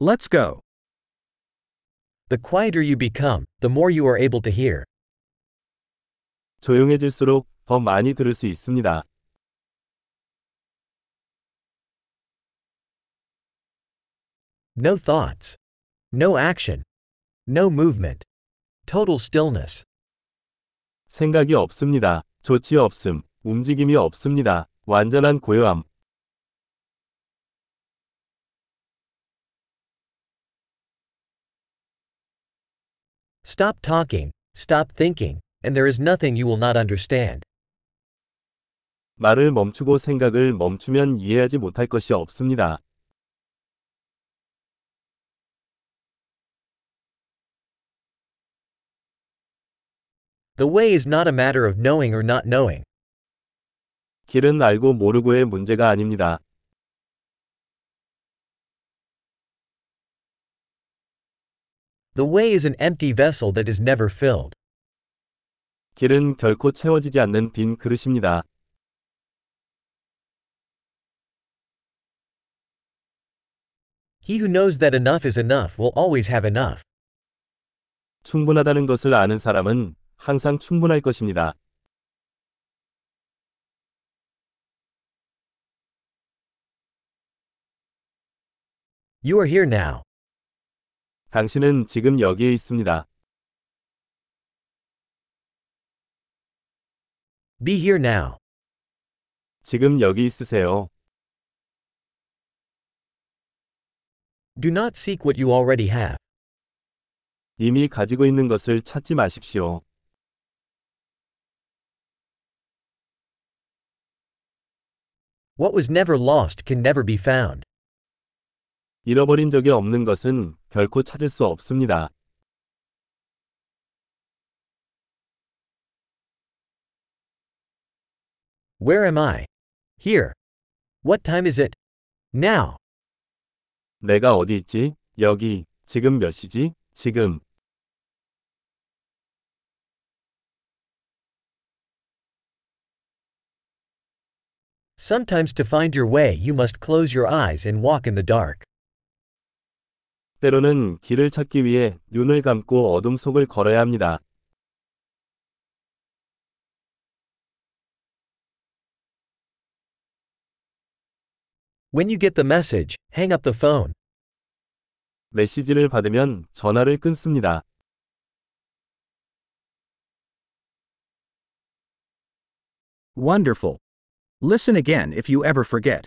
Let's go. The quieter you become, the more you are able to hear. 조용해질수록 더 많이 들을 수 있습니다. No thoughts. No action. No movement. Total stillness. 생각이 없습니다. 조치 없음, 움직임이 없습니다. 완전한 고요함. Stop talking, stop thinking, and there is nothing you will not understand. 말을 멈추고 생각을 멈추면 이해하지 못할 것이 없습니다. The way is not a matter of knowing or not knowing. 길은 알고 모르고의 문제가 아닙니다. The way is an empty vessel that is never filled. 길은 결코 채워지지 않는 빈 그릇입니다. He who knows that enough is enough will always have enough. 충분하다는 것을 아는 사람은 항상 충분할 것입니다. You are here now. 당신은 지금 여기에 있습니다. Be here now. 지금 여기 있으세요. Do not seek what you already have. 이미 가지고 있는 것을 찾지 마십시오. What was never lost can never be found. 잃어버린 적이 없는 것은 결코 찾을 수 없습니다. Where am I? Here. What time is it? Now. 내가 어디 있지? 여기. 지금 몇 시지? 지금. Sometimes to find your way you must close your eyes and walk in the dark. 때로는 길을 찾기 위해 눈을 감고 어둠 속을 걸어야 합니다. When you get the message, hang up the phone. 메시지를 받으면 전화를 끊습니다. Wonderful. Listen again if you ever forget.